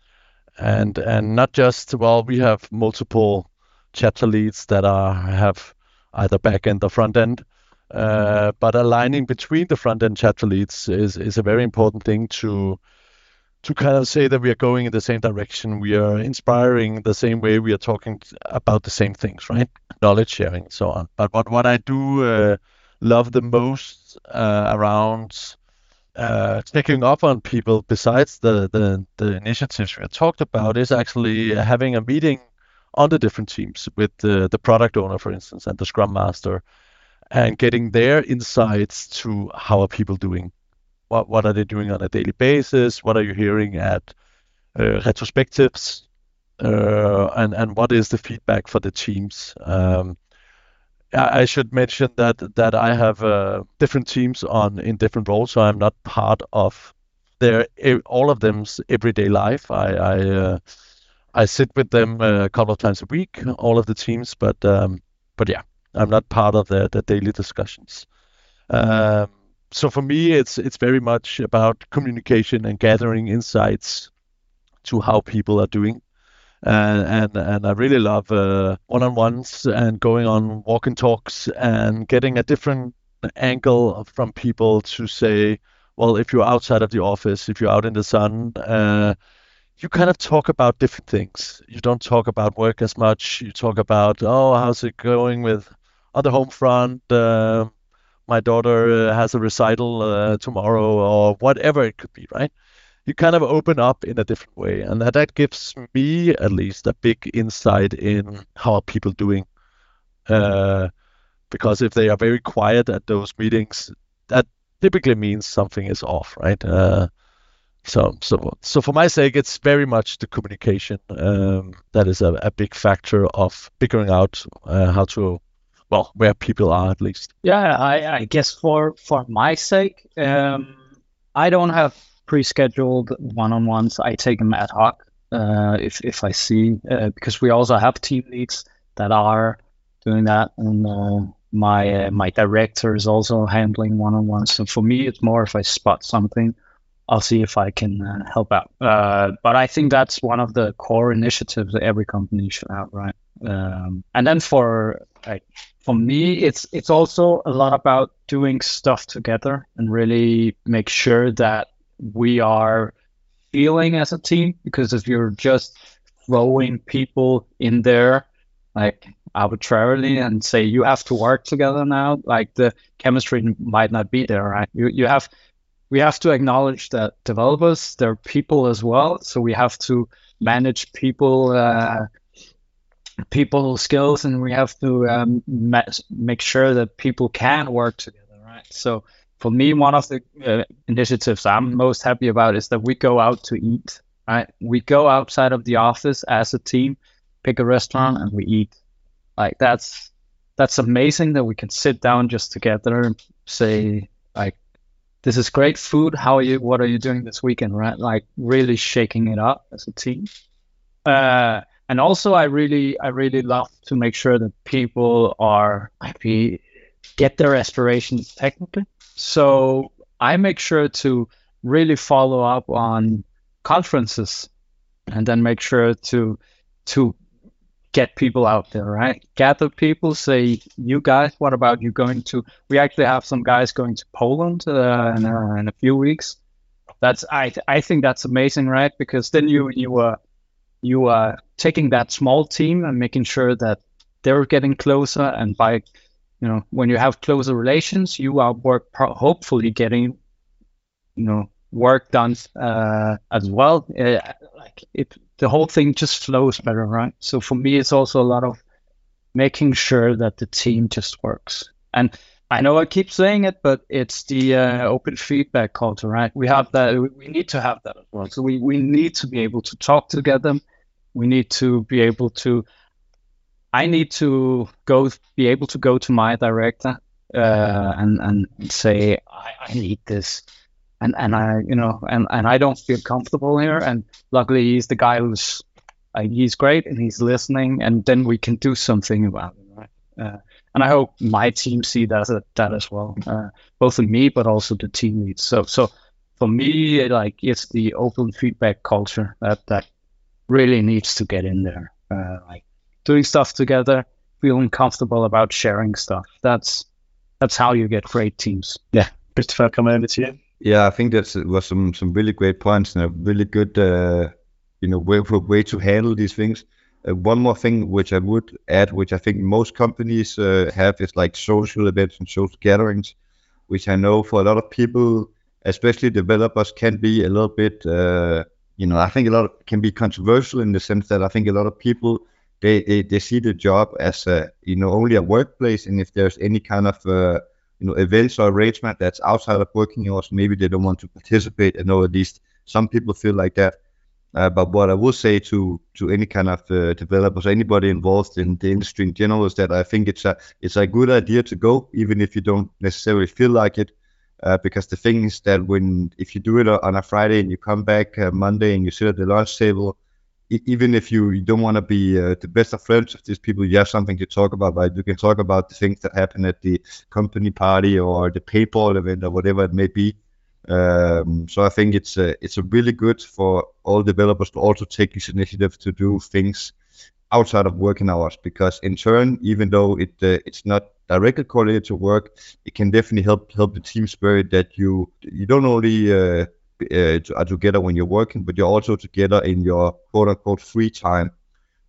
and and not just well, we have multiple chapter leads that are have either back end or front end. Uh, but aligning between the front end chapter leads is, is a very important thing to to kind of say that we are going in the same direction, we are inspiring the same way, we are talking about the same things, right? Knowledge sharing and so on. But what, what I do uh, love the most uh, around uh, checking up on people, besides the, the, the initiatives we have talked about, is actually having a meeting on the different teams with the, the product owner, for instance, and the scrum master, and getting their insights to how are people doing what what are they doing on a daily basis? What are you hearing at uh, retrospectives? Uh, and and what is the feedback for the teams? Um, I, should mention that that I have uh, different teams on in different roles, so I'm not part of their all of them's everyday life. I I, uh, I sit with them a couple of times a week, all of the teams, but um, but yeah, I'm not part of the the daily discussions. Um, so for me, it's it's very much about communication and gathering insights to how people are doing, and and, and I really love uh, one-on-ones and going on walk and talks and getting a different angle from people to say, well, if you're outside of the office, if you're out in the sun. Uh, you kind of talk about different things. You don't talk about work as much. You talk about, oh, how's it going with on the home front? Uh, my daughter uh, has a recital uh, tomorrow or whatever it could be, right? You kind of open up in a different way, and that, that gives me at least a big insight in how are people doing. Uh, because if they are very quiet at those meetings, that typically means something is off, right? So, so, so for my sake, it's very much the communication um, that is a, a, big factor of figuring out uh, how to well where people are at least. Yeah i, I guess for for my sake um, i don't have pre-scheduled one-on-ones. I take them ad hoc uh, if if i see uh, because we also have team leads that are doing that and uh, my uh, my director is also handling one-on-ones. So for me it's more if i spot something I'll see if I can uh, help out. Uh, but I think that's one of the core initiatives that every company should have, right? Um, and then for for me, it's it's also a lot about doing stuff together and really make sure that we are feeling as a team. Because if you're just throwing people in there like arbitrarily and say you have to work together now, like the chemistry might not be there, right? You you have we have to acknowledge that developers they're people as well, so we have to manage people. Uh, people skills and we have to um, ma- make sure that people can work together right? So for me one of the uh, initiatives i'm most happy about is that we go out to eat right? We go outside of the office as a team pick a restaurant and we eat. Like that's that's amazing that we can sit down just together and say like this is great food. How are you what are you doing this weekend right? Like really shaking it up as a team. Uh, and also I really I really love to make sure that people are maybe get their aspirations technically. So I make sure to really follow up on conferences and then make sure to to get people out there, right? Gather people, say, you guys, what about you going to? We actually have some guys going to Poland uh, in, uh, in a few weeks. That's I I think that's amazing, right? Because then you you are you are taking that small team and making sure that they're getting closer, and by you know when you have closer relations, you are work hopefully getting you know work done uh, as well. Uh, like it, the whole thing just flows better, right? So for me, it's also a lot of making sure that the team just works. And I know I keep saying it, but it's the uh, open feedback culture, right? We have that. We need to have that as well. So we, we need to be able to talk together. We need to be able to. I need to go be able to go to my director uh, and and say I, I need this and and I you know and and I don't feel comfortable here. And luckily, he's the guy who's uh, he's great and he's listening, and then we can do something about it, right? Uh, and I hope my team see that that as well, uh, both in me but also the team leads. So so for me, like it's the open feedback culture that that really needs to get in there, uh, like doing stuff together, feeling comfortable about sharing stuff. That's that's how you get great teams. Yeah, Kristoffer, come over to you. Yeah, I think that was some some really great points and a really good, uh, you know, way way to handle these things. Uh, one more thing which I would add, which I think most companies uh, have, is like social events and social gatherings, which I know for a lot of people, especially developers, can be a little bit, uh, you know, I think a lot of, can be controversial in the sense that I think a lot of people they, they, they see the job as a, you know only a workplace, and if there's any kind of uh, you know events or arrangement that's outside of working hours, maybe they don't want to participate. I know at least some people feel like that. Uh, but what I will say to to any kind of uh, developers, anybody involved in the industry in general, is that I think it's a it's a good idea to go, even if you don't necessarily feel like it. Uh, because the thing is that when if you do it on a Friday and you come back uh, Monday and you sit at the lunch table, even if you, you don't want to be uh, the best of friends with these people, you have something to talk about, right? You can talk about the things that happen at the company party or the PayPal event or whatever it may be. Um, so I think it's a, it's a really good for all developers to also take this initiative to do things outside of working hours because in turn, even though it uh, it's not directly correlated to work, it can definitely help help the team spirit that you you don't only uh, uh, are together when you're working, but you're also together in your quote unquote free time.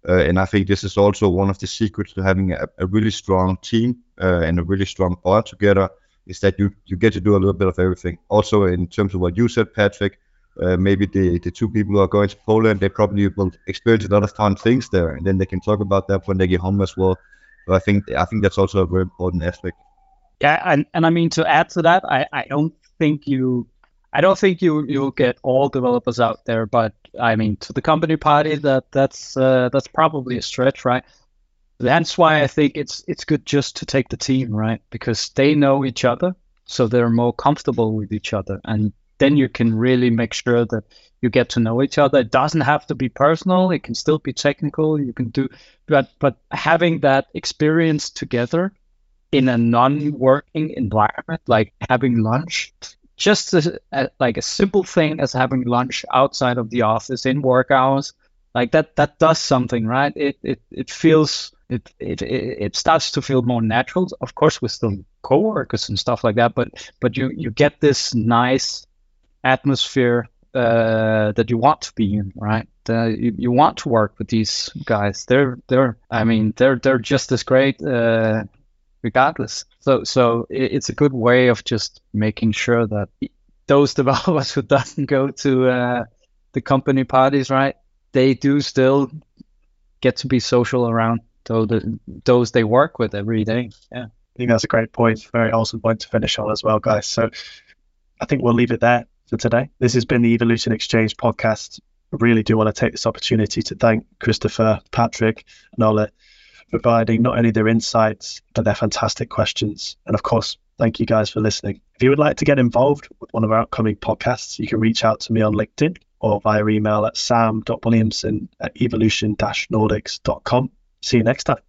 Uh, and I think this is also one of the secrets to having a, a really strong team uh, and a really strong bond together is that you, you get to do a little bit of everything. Also, in terms of what you said, Patrick, uh, maybe the, the two people who are going to Poland, they probably will experience a lot of fun things there, and then they can talk about that when they get home as well. I think I think that's also a very important aspect. Yeah, and, and I mean to add to that, I, I don't think you I don't think you you'll get all developers out there, but I mean to the company party that that's uh, that's probably a stretch, right? That's why I think it's it's good just to take the team, right? Because they know each other, so they're more comfortable with each other, and then you can really make sure that you get to know each other. It doesn't have to be personal; it can still be technical. You can do, but but having that experience together in a non-working environment, like having lunch, just a, a, like a simple thing as having lunch outside of the office in work hours like that that does something right? It it, it feels it, it it starts to feel more natural of course with still co-workers and stuff like that but but you you get this nice atmosphere uh, that you want to be in right? Uh, you, you want to work with these guys. They're they're i mean they're they're just as great uh, regardless. So so it's a good way of just making sure that those *laughs* developers who doesn't go to uh, the company parties, right? They do still get to be social around those those they work with every day. Yeah. I think that's a great point. Very awesome point to finish on as well, guys. So I think we'll leave it there for today. This has been the Evolution Exchange podcast. I really do want to take this opportunity to thank Kristoffer, Patrick, and Ole providing not only their insights, but their fantastic questions. And of course, thank you guys for listening. If you would like to get involved with one of our upcoming podcasts, you can reach out to me on LinkedIn or via email at sam.williamson at evolution-nordics.com. See you next time.